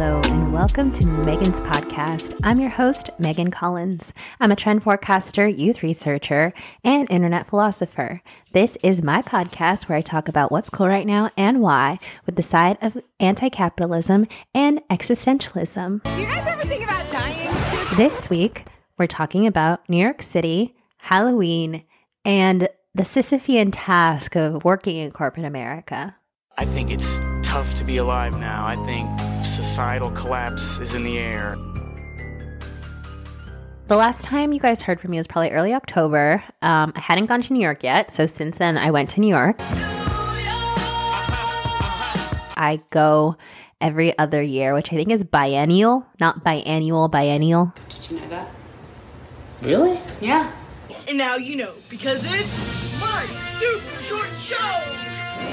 Hello, hello, and welcome to Megan's podcast. I'm your host, Megan Collins. I'm a trend forecaster, youth researcher, and internet philosopher. This is my podcast where I talk about what's cool right now and why, with the side of anti capitalism and existentialism. Do you guys ever think about dying? This week, we're talking about New York City, Halloween, and the Sisyphean task of working in corporate America. I think it's tough to be alive now. I think societal collapse is in the air. The last time you guys heard from me was probably early October. Um, I hadn't gone to New York yet, so since then I went to New York. I go every other year, which I think is biennial, not biannual, biennial. Did you know that? Really? Yeah. And now you know because it's my super short show.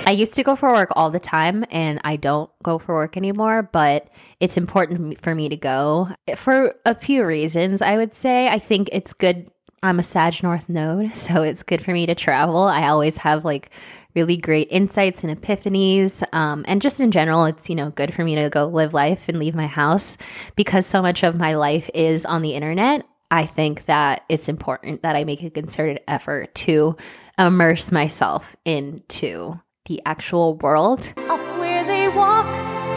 I used to go for work all the time and I don't go for work anymore, but it's important for me to go for a few reasons. I would say I think it's good. I'm a Sag North node, so it's good for me to travel. I always have like really great insights and epiphanies. Um, and just in general, it's, you know, good for me to go live life and leave my house because so much of my life is on the internet. I think that it's important that I make a concerted effort to immerse myself into the actual world. Up where they walk,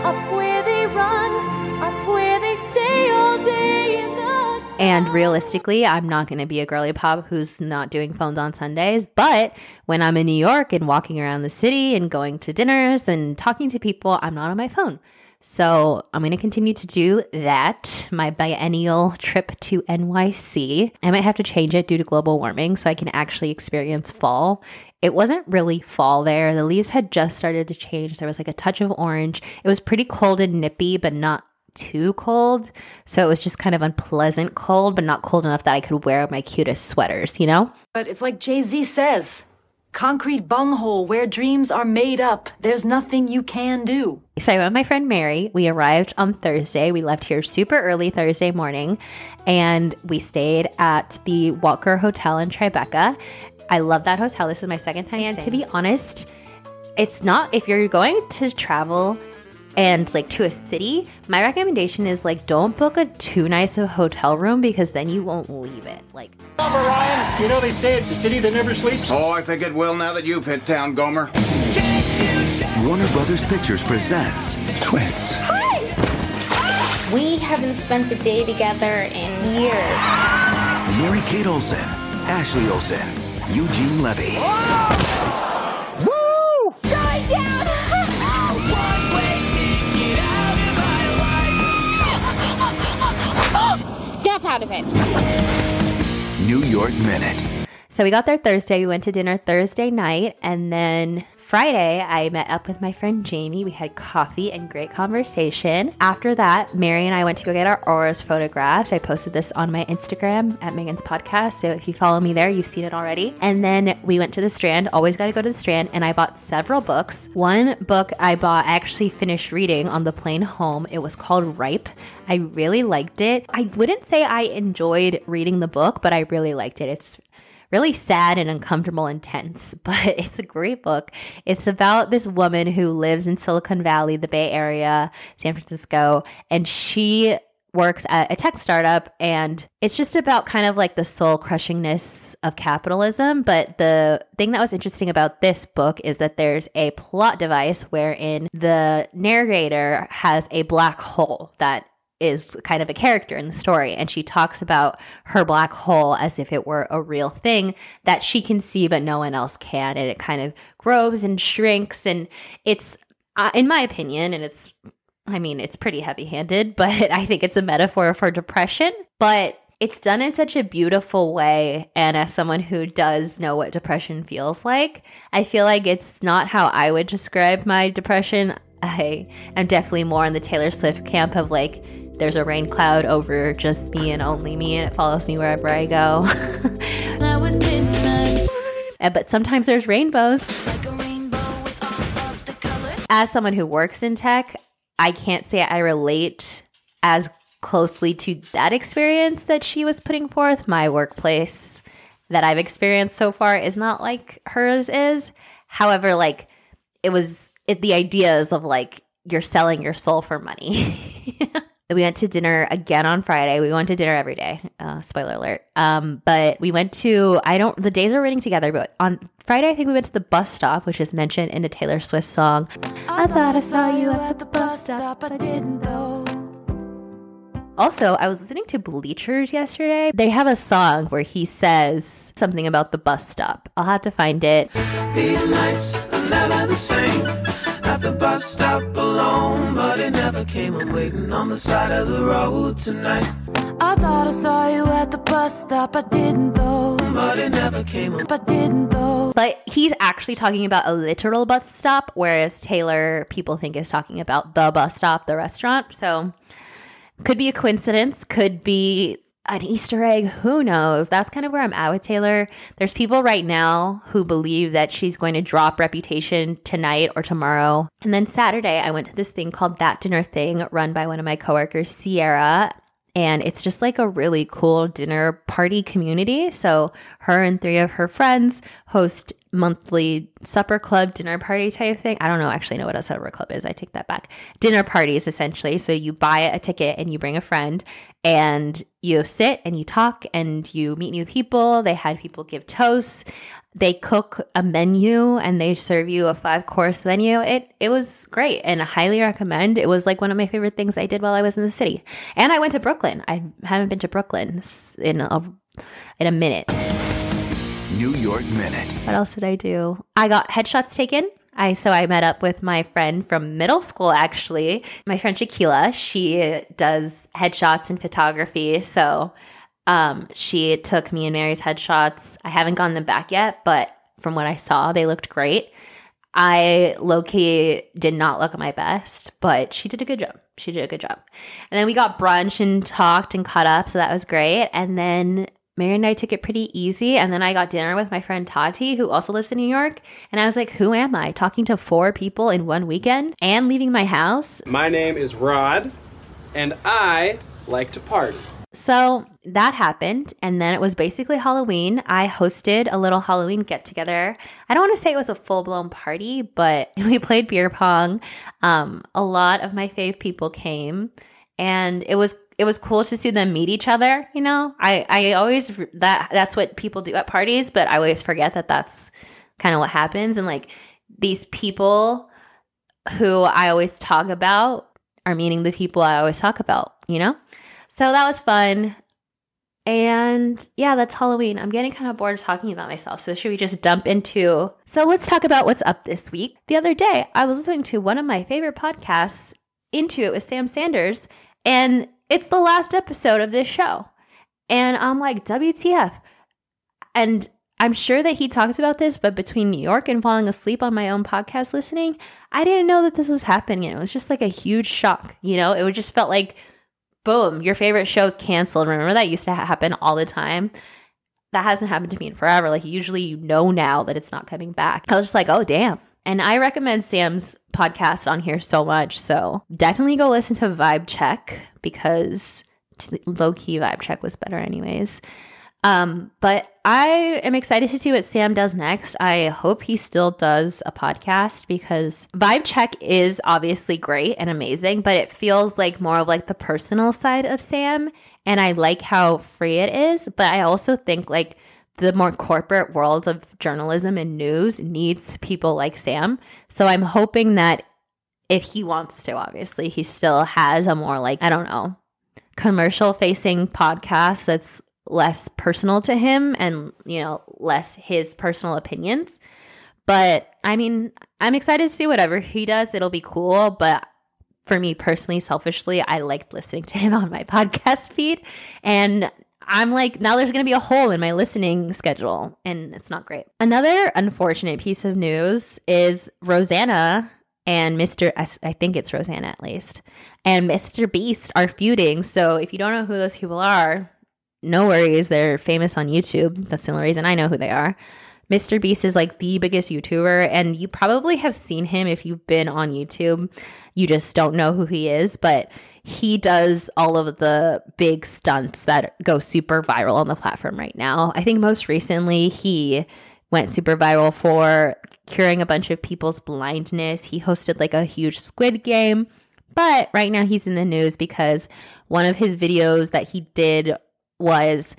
up where they run, up where they stay all day in the sun. And realistically, I'm not going to be a girly pop who's not doing phones on Sundays. But when I'm in New York and walking around the city and going to dinners and talking to people, I'm not on my phone. So I'm going to continue to do that. My biennial trip to NYC. I might have to change it due to global warming so I can actually experience fall. It wasn't really fall there. The leaves had just started to change. There was like a touch of orange. It was pretty cold and nippy, but not too cold. So it was just kind of unpleasant cold, but not cold enough that I could wear my cutest sweaters, you know? But it's like Jay Z says concrete bunghole where dreams are made up. There's nothing you can do. So I went with my friend Mary. We arrived on Thursday. We left here super early Thursday morning and we stayed at the Walker Hotel in Tribeca. I love that hotel. This is my second time. And to be honest, it's not if you're going to travel and like to a city, my recommendation is like don't book a too nice of hotel room because then you won't leave it. Like You know they say it's a city that never sleeps. Oh, I think it will now that you've hit town, Gomer. Warner Brothers Pictures presents Twins. We haven't spent the day together in years. Mary Kate Olsen, Ashley Olsen, Eugene Levy. Woo! Going down! Snap out of it. New York Minute. So we got there Thursday. We went to dinner Thursday night. And then Friday, I met up with my friend Jamie. We had coffee and great conversation. After that, Mary and I went to go get our auras photographed. I posted this on my Instagram at Megan's podcast. So if you follow me there, you've seen it already. And then we went to the Strand. Always got to go to the Strand. And I bought several books. One book I bought, I actually finished reading on the plane home. It was called Ripe. I really liked it. I wouldn't say I enjoyed reading the book, but I really liked it. It's really sad and uncomfortable and tense, but it's a great book. It's about this woman who lives in Silicon Valley, the Bay Area, San Francisco, and she works at a tech startup and it's just about kind of like the soul crushingness of capitalism but the thing that was interesting about this book is that there's a plot device wherein the narrator has a black hole that is kind of a character in the story and she talks about her black hole as if it were a real thing that she can see but no one else can and it kind of grows and shrinks and it's uh, in my opinion and it's I mean it's pretty heavy-handed but I think it's a metaphor for depression but it's done in such a beautiful way and as someone who does know what depression feels like I feel like it's not how I would describe my depression. I am definitely more in the Taylor Swift camp of like there's a rain cloud over just me and only me, and it follows me wherever I go. But sometimes there's rainbows. Like rainbow the. As someone who works in tech, I can't say I relate as closely to that experience that she was putting forth. My workplace that I've experienced so far is not like hers is. However, like it was it, the ideas of like you're selling your soul for money. we went to dinner again on Friday. We went to dinner every day. Uh, spoiler alert. Um, but we went to I don't the days are running together, but on Friday I think we went to the bus stop, which is mentioned in a Taylor Swift song. I thought I saw you at the bus stop, I didn't though. Also, I was listening to Bleachers yesterday. They have a song where he says something about the bus stop. I'll have to find it. These nights are never the same. At the bus stop alone, but it never came. I'm waiting on the side of the road tonight. I thought I saw you at the bus stop, I didn't though. But it never came. But didn't though. But he's actually talking about a literal bus stop, whereas Taylor, people think, is talking about the bus stop, the restaurant. So could be a coincidence, could be an Easter egg. Who knows? That's kind of where I'm at with Taylor. There's people right now who believe that she's going to drop Reputation tonight or tomorrow. And then Saturday, I went to this thing called That Dinner Thing, run by one of my coworkers, Sierra. And it's just like a really cool dinner party community. So, her and three of her friends host monthly supper club dinner party type thing. I don't know actually know what a supper club is. I take that back. Dinner parties essentially. So you buy a ticket and you bring a friend and you sit and you talk and you meet new people. They had people give toasts. They cook a menu and they serve you a five course menu. It it was great and I highly recommend. It was like one of my favorite things I did while I was in the city. And I went to Brooklyn. I haven't been to Brooklyn in a in a minute. New York Minute. What else did I do? I got headshots taken. I so I met up with my friend from middle school actually. My friend Shaquila, she does headshots and photography. So um, she took me and Mary's headshots. I haven't gotten them back yet, but from what I saw, they looked great. I low key did not look at my best, but she did a good job. She did a good job. And then we got brunch and talked and caught up, so that was great. And then Mary and I took it pretty easy. And then I got dinner with my friend Tati, who also lives in New York. And I was like, who am I? Talking to four people in one weekend and leaving my house? My name is Rod, and I like to party. So that happened. And then it was basically Halloween. I hosted a little Halloween get together. I don't want to say it was a full blown party, but we played beer pong. Um, a lot of my fave people came and it was it was cool to see them meet each other you know i i always that that's what people do at parties but i always forget that that's kind of what happens and like these people who i always talk about are meeting the people i always talk about you know so that was fun and yeah, that's Halloween. I'm getting kind of bored of talking about myself. So, should we just dump into? So, let's talk about what's up this week. The other day, I was listening to one of my favorite podcasts, Into It with Sam Sanders, and it's the last episode of this show. And I'm like, WTF. And I'm sure that he talks about this, but between New York and falling asleep on my own podcast listening, I didn't know that this was happening. It was just like a huge shock. You know, it just felt like, boom, your favorite show's canceled. Remember that used to happen all the time? That hasn't happened to me in forever. Like, usually you know now that it's not coming back. I was just like, oh, damn. And I recommend Sam's podcast on here so much. So definitely go listen to Vibe Check because low key Vibe Check was better, anyways. Um, but I am excited to see what Sam does next. I hope he still does a podcast because Vibe Check is obviously great and amazing, but it feels like more of like the personal side of Sam. And I like how free it is, but I also think like the more corporate world of journalism and news needs people like Sam. So I'm hoping that if he wants to, obviously, he still has a more like, I don't know, commercial facing podcast that's less personal to him and, you know, less his personal opinions. But I mean, I'm excited to see whatever he does. It'll be cool. But for me personally, selfishly, I liked listening to him on my podcast feed. And I'm like, now there's going to be a hole in my listening schedule, and it's not great. Another unfortunate piece of news is Rosanna and Mr. I think it's Rosanna at least, and Mr. Beast are feuding. So if you don't know who those people are, no worries. They're famous on YouTube. That's the only reason I know who they are. Mr. Beast is like the biggest YouTuber, and you probably have seen him if you've been on YouTube. You just don't know who he is, but he does all of the big stunts that go super viral on the platform right now. I think most recently he went super viral for curing a bunch of people's blindness. He hosted like a huge squid game. But right now he's in the news because one of his videos that he did was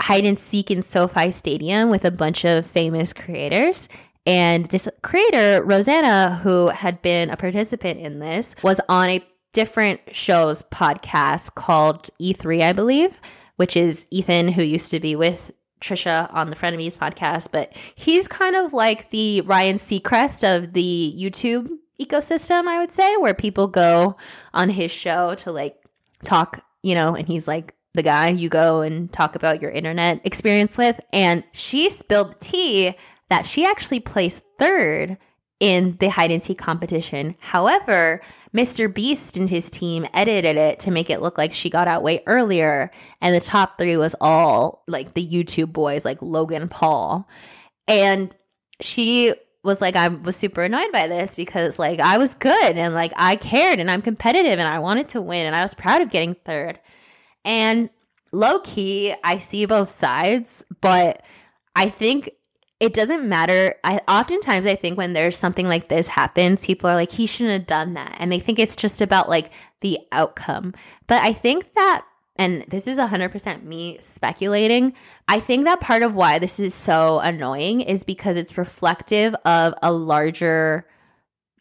hide and seek in SoFi Stadium with a bunch of famous creators. And this creator, Rosanna, who had been a participant in this, was on a different show's podcast called E3, I believe, which is Ethan, who used to be with Trisha on the Frenemies podcast. But he's kind of like the Ryan Seacrest of the YouTube ecosystem, I would say, where people go on his show to like talk, you know, and he's like the guy you go and talk about your internet experience with. And she spilled tea that she actually placed third in the hide and seek competition. However, Mr. Beast and his team edited it to make it look like she got out way earlier. And the top three was all like the YouTube boys, like Logan Paul. And she was like, I was super annoyed by this because like I was good and like I cared and I'm competitive and I wanted to win and I was proud of getting third. And low key, I see both sides, but I think it doesn't matter. I oftentimes I think when there's something like this happens, people are like, he shouldn't have done that. And they think it's just about like the outcome. But I think that and this is 100% me speculating. I think that part of why this is so annoying is because it's reflective of a larger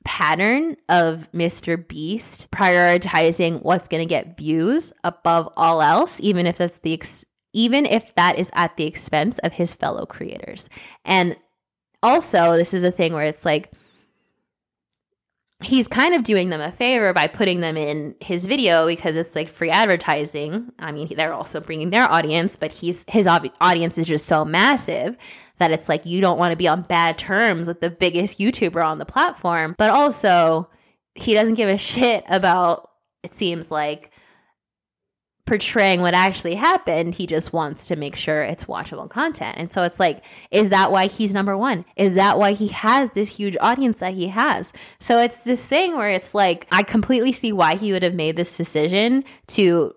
pattern of Mr. Beast prioritizing what's going to get views above all else, even if that's the ex- even if that is at the expense of his fellow creators. And also, this is a thing where it's like he's kind of doing them a favor by putting them in his video because it's like free advertising. I mean, they're also bringing their audience, but he's his ob- audience is just so massive that it's like you don't want to be on bad terms with the biggest YouTuber on the platform, but also he doesn't give a shit about it seems like portraying what actually happened. He just wants to make sure it's watchable content. And so it's like, is that why he's number one? Is that why he has this huge audience that he has? So it's this thing where it's like, I completely see why he would have made this decision to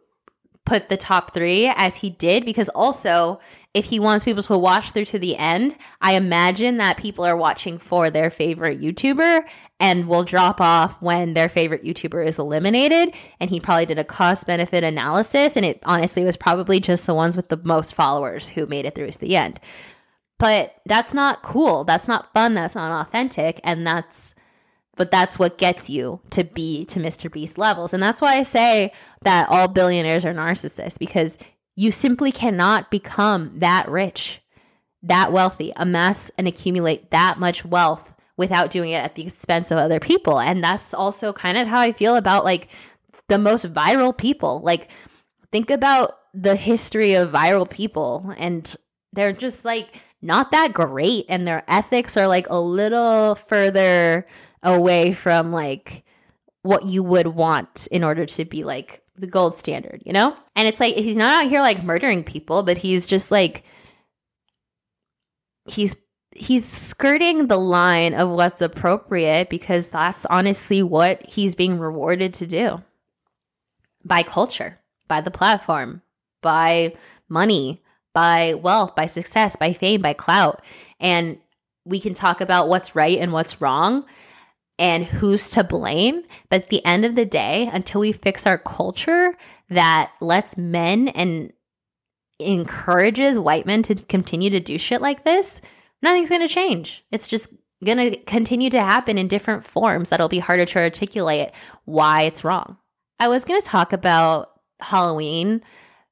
put the top three as he did, because also, if he wants people to watch through to the end, I imagine that people are watching for their favorite YouTuber and will drop off when their favorite YouTuber is eliminated. And he probably did a cost benefit analysis. And it honestly was probably just the ones with the most followers who made it through to the end. But that's not cool. That's not fun. That's not authentic. And that's, but that's what gets you to be to Mr. Beast levels. And that's why I say that all billionaires are narcissists because you simply cannot become that rich, that wealthy, amass and accumulate that much wealth without doing it at the expense of other people. And that's also kind of how I feel about like the most viral people. Like, think about the history of viral people, and they're just like not that great, and their ethics are like a little further away from like what you would want in order to be like the gold standard, you know? And it's like he's not out here like murdering people, but he's just like he's he's skirting the line of what's appropriate because that's honestly what he's being rewarded to do by culture, by the platform, by money, by wealth, by success, by fame, by clout. And we can talk about what's right and what's wrong and who's to blame. But at the end of the day, until we fix our culture that lets men and encourages white men to continue to do shit like this, nothing's going to change. It's just going to continue to happen in different forms that'll be harder to articulate why it's wrong. I was going to talk about Halloween,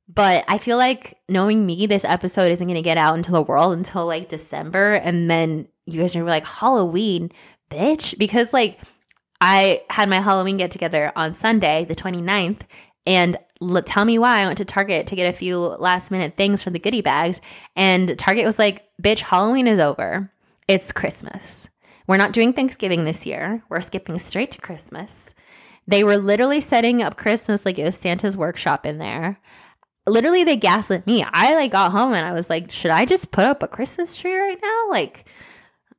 but I feel like knowing me, this episode isn't going to get out into the world until like December. And then you guys are like, Halloween, bitch. Because like I had my Halloween get together on Sunday, the 29th, and l- tell me why I went to Target to get a few last minute things for the goodie bags. And Target was like, bitch, Halloween is over. It's Christmas. We're not doing Thanksgiving this year. We're skipping straight to Christmas. They were literally setting up Christmas like it was Santa's workshop in there. Literally, they gaslit me. I like got home and I was like, should I just put up a Christmas tree right now? Like,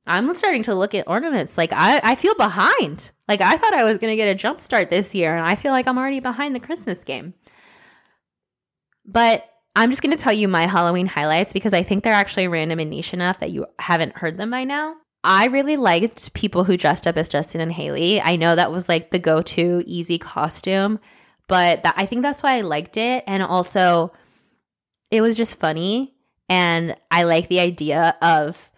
I'm starting to look at ornaments. Like, I, I feel behind. Like, I thought I was going to get a jump start this year, and I feel like I'm already behind the Christmas game. But I'm just going to tell you my Halloween highlights because I think they're actually random and niche enough that you haven't heard them by now. I really liked people who dressed up as Justin and Haley. I know that was like the go to easy costume, but that, I think that's why I liked it. And also, it was just funny. And I like the idea of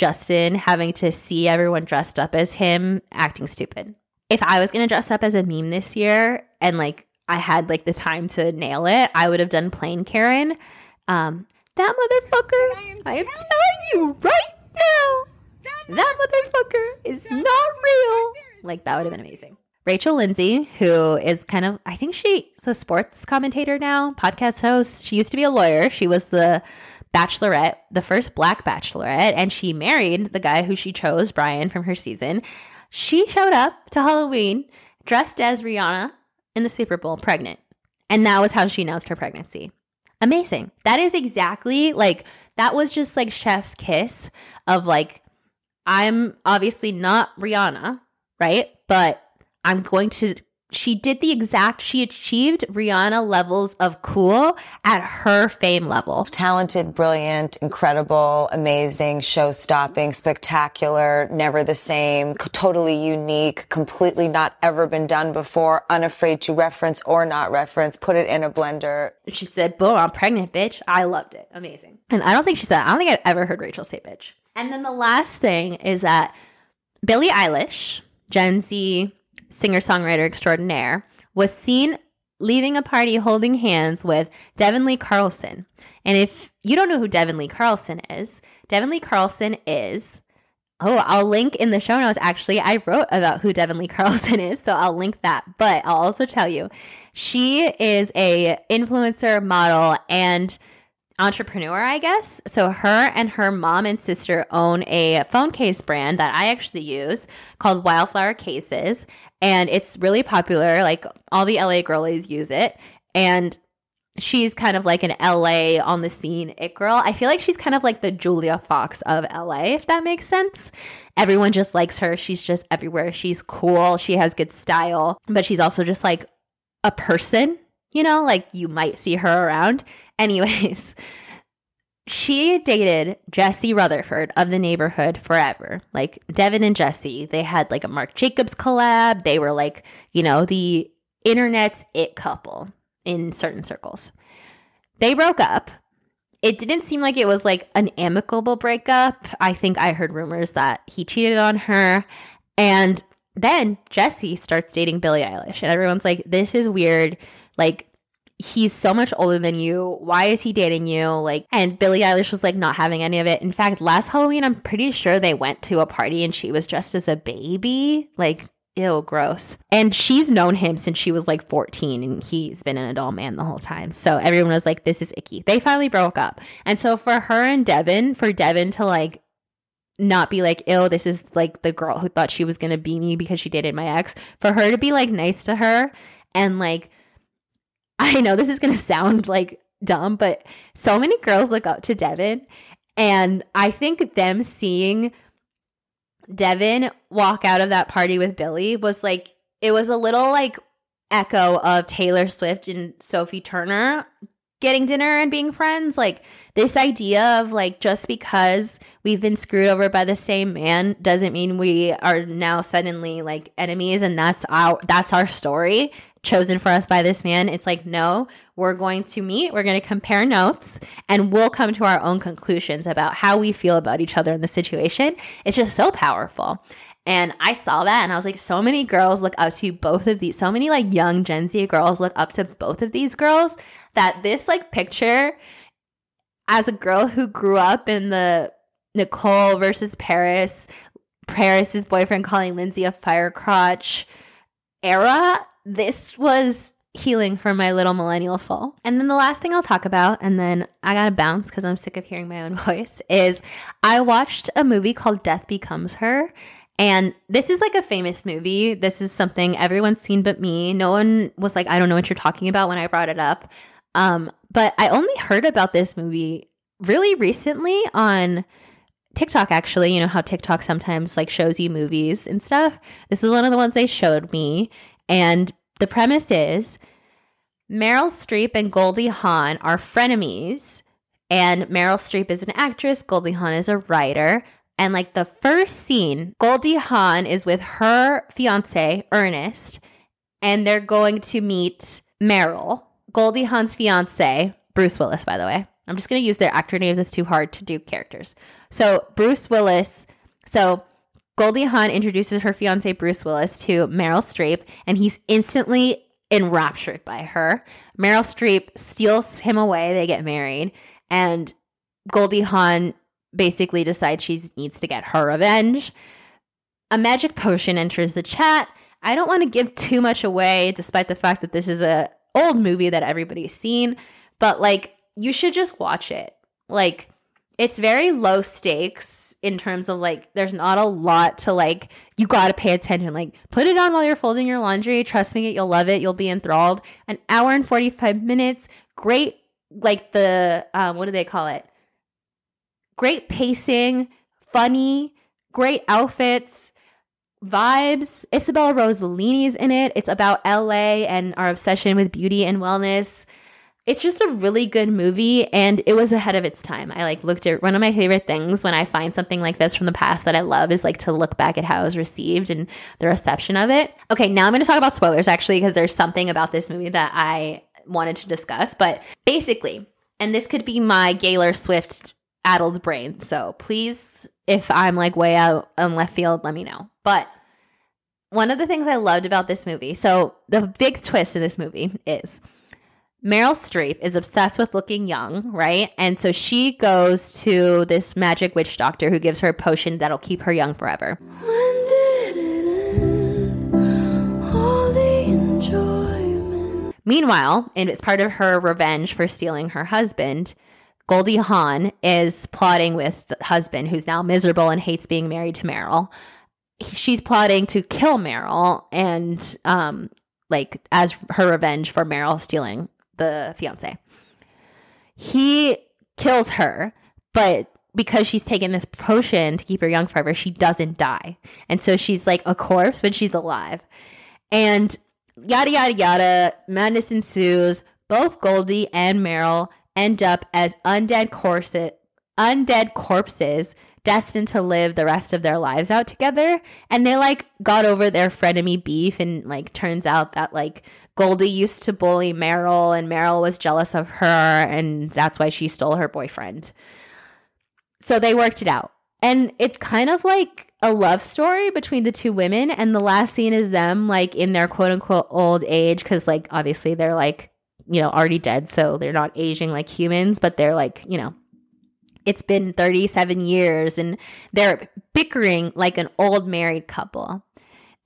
Justin having to see everyone dressed up as him acting stupid. If I was going to dress up as a meme this year and like I had like the time to nail it, I would have done plane Karen. Um, that motherfucker, I am telling you right now, that motherfucker is not real. Like that would have been amazing. Rachel Lindsay, who is kind of, I think she's a sports commentator now, podcast host. She used to be a lawyer. She was the bachelorette, the first black bachelorette, and she married the guy who she chose, Bryan, from her season. She showed up to Halloween dressed as Rihanna in the Super Bowl, pregnant. And that was how she announced her pregnancy. Amazing. That is exactly like, that was just like chef's kiss of like, I'm obviously not Rihanna, right? But I'm going to she did the exact she achieved rihanna levels of cool at her fame level. Talented brilliant incredible amazing show-stopping spectacular never the same totally unique completely not ever been done before unafraid to reference or not reference put it in a blender. She said boom i'm pregnant bitch. I loved it. Amazing. And i don't think she said i don't think i've ever heard rachel say bitch. And then the last thing is that billie eilish gen z singer songwriter extraordinaire, was seen leaving a party holding hands with Devon Lee Carlson. And if you don't know who Devon Lee Carlson is, Devon Lee Carlson is Oh, I'll link in the show notes. Actually, I wrote about who Devon Lee Carlson is, so I'll link that. But I'll also tell you, she is a influencer, model, and entrepreneur, I guess. So her and her mom and sister own a phone case brand that I actually use called Wildflower Cases, and it's really popular. Like all the LA girlies use it, and she's kind of like an LA on the scene it girl. I feel like she's kind of like the Julia Fox of LA, if that makes sense. Everyone just likes her. She's just everywhere. She's cool. She has good style, but she's also just like a person, you know, like you might see her around. Anyways, she dated Jesse Rutherford of the neighborhood forever. Like Devon and Jesse, they had like a Marc Jacobs collab. They were like, you know, the internet's it couple in certain circles. They broke up. It didn't seem like it was like an amicable breakup. I think I heard rumors that he cheated on her. And then Jesse starts dating Billie Eilish, and everyone's like, this is weird. Like, he's so much older than you. Why is he dating you? Like, and Billie Eilish was like not having any of it. In fact, last Halloween, I'm pretty sure they went to a party and she was dressed as a baby. Like, ew, gross. And she's known him since she was like 14 and he's been an adult man the whole time. So everyone was like, this is icky. They finally broke up. And so for her and Devon, for Devon to like, not be like, ill, this is like the girl who thought she was gonna be me because she dated my ex. For her to be like nice to her and like I know this is going to sound like dumb, but so many girls look up to Devon. And I think them seeing Devon walk out of that party with Billie was like, it was a little like echo of Taylor Swift and Sophie Turner getting dinner and being friends. Like this idea of like just because we've been screwed over by the same man doesn't mean we are now suddenly like enemies and that's our that's our story chosen for us by this man. It's like, no, we're going to meet, we're going to compare notes, and we'll come to our own conclusions about how we feel about each other in the situation. It's just so powerful. And I saw that and I was like, so many girls look up to both of these, so many like young Gen Z girls look up to both of these girls that this like picture as a girl who grew up in the Nicole versus Paris, Paris's boyfriend calling Lindsay a fire crotch era this was healing for my little millennial soul. And then the last thing I'll talk about, and then I gotta bounce because I'm sick of hearing my own voice, is I watched a movie called Death Becomes Her. And this is like a famous movie. This is something everyone's seen but me. No one was like, I don't know what you're talking about when I brought it up. Um, but I only heard about this movie really recently on TikTok actually, you know how TikTok sometimes like shows you movies and stuff. This is one of the ones they showed me and the premise is Meryl Streep and Goldie Hawn are frenemies. And Meryl Streep is an actress, Goldie Hawn is a writer. And like the first scene, Goldie Hawn is with her fiance, Ernest, and they're going to meet Meryl, Goldie Hawn's fiance, Bruce Willis, by the way. I'm just going to use their actor names. It's too hard to do characters. So, Bruce Willis. So, Goldie Hawn introduces her fiance, Bruce Willis, to Meryl Streep, and he's instantly enraptured by her. Meryl Streep steals him away. They get married. And Goldie Hawn basically decides she needs to get her revenge. A magic potion enters the chat. I don't want to give too much away, despite the fact that this is a old movie that everybody's seen, but like you should just watch it. Like it's very low stakes in terms of like there's not a lot to like you got to pay attention. Like put it on while you're folding your laundry. Trust me you'll love it. You'll be enthralled. An hour and 45 minutes. Great like the um, what do they call it? Great pacing funny great outfits vibes. Isabella rossellini's in it. It's about la and our obsession with beauty and wellness it's just a really good movie and it was ahead of its time. I like looked at one of my favorite things when I find something like this from the past that I love is like to look back at how it was received and the reception of it. Okay, now I'm going to talk about spoilers actually because there's something about this movie that I wanted to discuss, but basically, and this could be my Gaylor Swift addled brain. So please if I'm like way out on left field, let me know. But one of the things I loved about this movie, so the big twist in this movie is Meryl Streep is obsessed with looking young, right? And so she goes to this magic witch doctor who gives her a potion that'll keep her young forever. Meanwhile, and it's part of her revenge for stealing her husband, Goldie Hawn is plotting with the husband who's now miserable and hates being married to Meryl. She's plotting to kill Meryl and um like as her revenge for Meryl stealing the fiance. He kills her, but because she's taken this potion to keep her young forever, she doesn't die. And so she's like a corpse, but she's alive. And yada, yada, yada, madness ensues. Both Goldie and Meryl end up as undead corset, undead corpses destined to live the rest of their lives out together. And they like got over their frenemy beef and like turns out that like Goldie used to bully Meryl, and Meryl was jealous of her, and that's why she stole her boyfriend. So they worked it out. And it's kind of like a love story between the two women. And the last scene is them, like, in their quote unquote old age, because, like, obviously they're, like, you know, already dead. So they're not aging like humans, but they're, like, you know, it's been 37 years and they're bickering like an old married couple.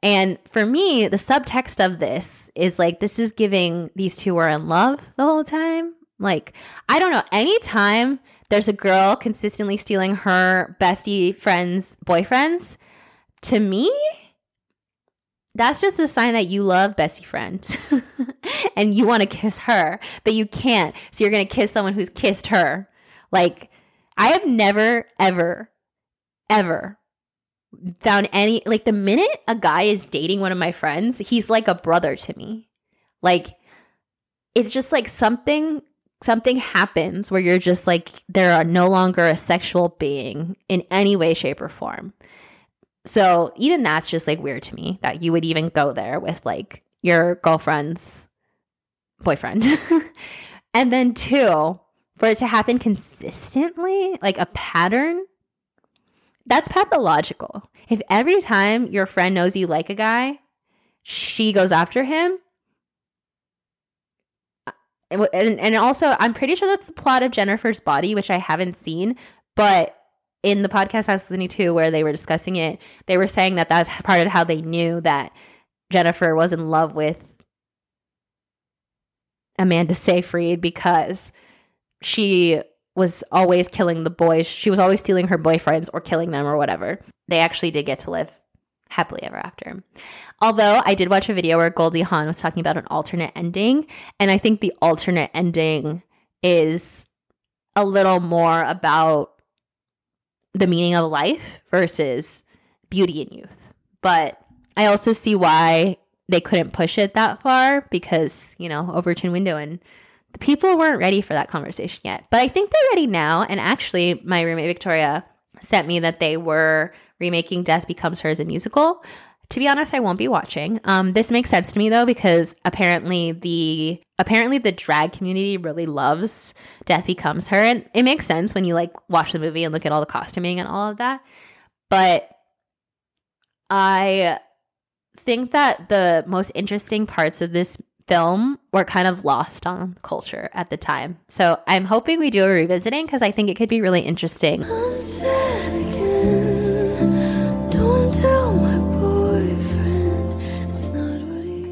And for me, the subtext of this is like, this is giving these two are in love the whole time. Like, I don't know, anytime there's a girl consistently stealing her bestie friend's boyfriends, to me, that's just a sign that you love bestie friend and you want to kiss her, but you can't. So you're going to kiss someone who's kissed her. Like, I have never, ever, ever found any like the minute a guy is dating one of my friends, he's like a brother to me. Like it's just like something something happens where you're just like there are no longer a sexual being in any way shape or form. So even that's just like weird to me that you would even go there with like your girlfriend's boyfriend. and then two, for it to happen consistently, like a pattern that's pathological. If every time your friend knows you like a guy, she goes after him. Uh, and, and also, I'm pretty sure that's the plot of Jennifer's Body, which I haven't seen. But in the podcast I was listening to where they were discussing it, they were saying that that's part of how they knew that Jennifer was in love with Amanda Seyfried because she was always killing the boys. She was always stealing her boyfriends or killing them or whatever. They actually did get to live happily ever after. Although I did watch a video where Goldie Hawn was talking about an alternate ending, and I think the alternate ending is a little more about the meaning of life versus beauty and youth. But I also see why they couldn't push it that far because, you know, Overton window and people weren't ready for that conversation yet. But I think they're ready now. And actually, my roommate Victoria sent me that they were remaking Death Becomes Her as a musical. To be honest, I won't be watching. Um, this makes sense to me though because apparently the apparently the drag community really loves Death Becomes Her, and it makes sense when you like watch the movie and look at all the costuming and all of that. But I think that the most interesting parts of this film were kind of lost on culture at the time. So I'm hoping we do a revisiting because I think it could be really interesting.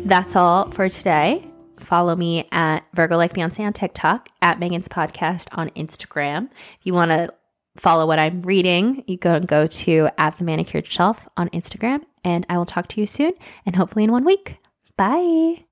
That's all for today. Follow me at Virgo Like Beyonce on TikTok, at Megan's Podcast on Instagram. If you want to follow what I'm reading, you go and go to at the manicured shelf on Instagram. And I will talk to you soon and hopefully in one week. Bye.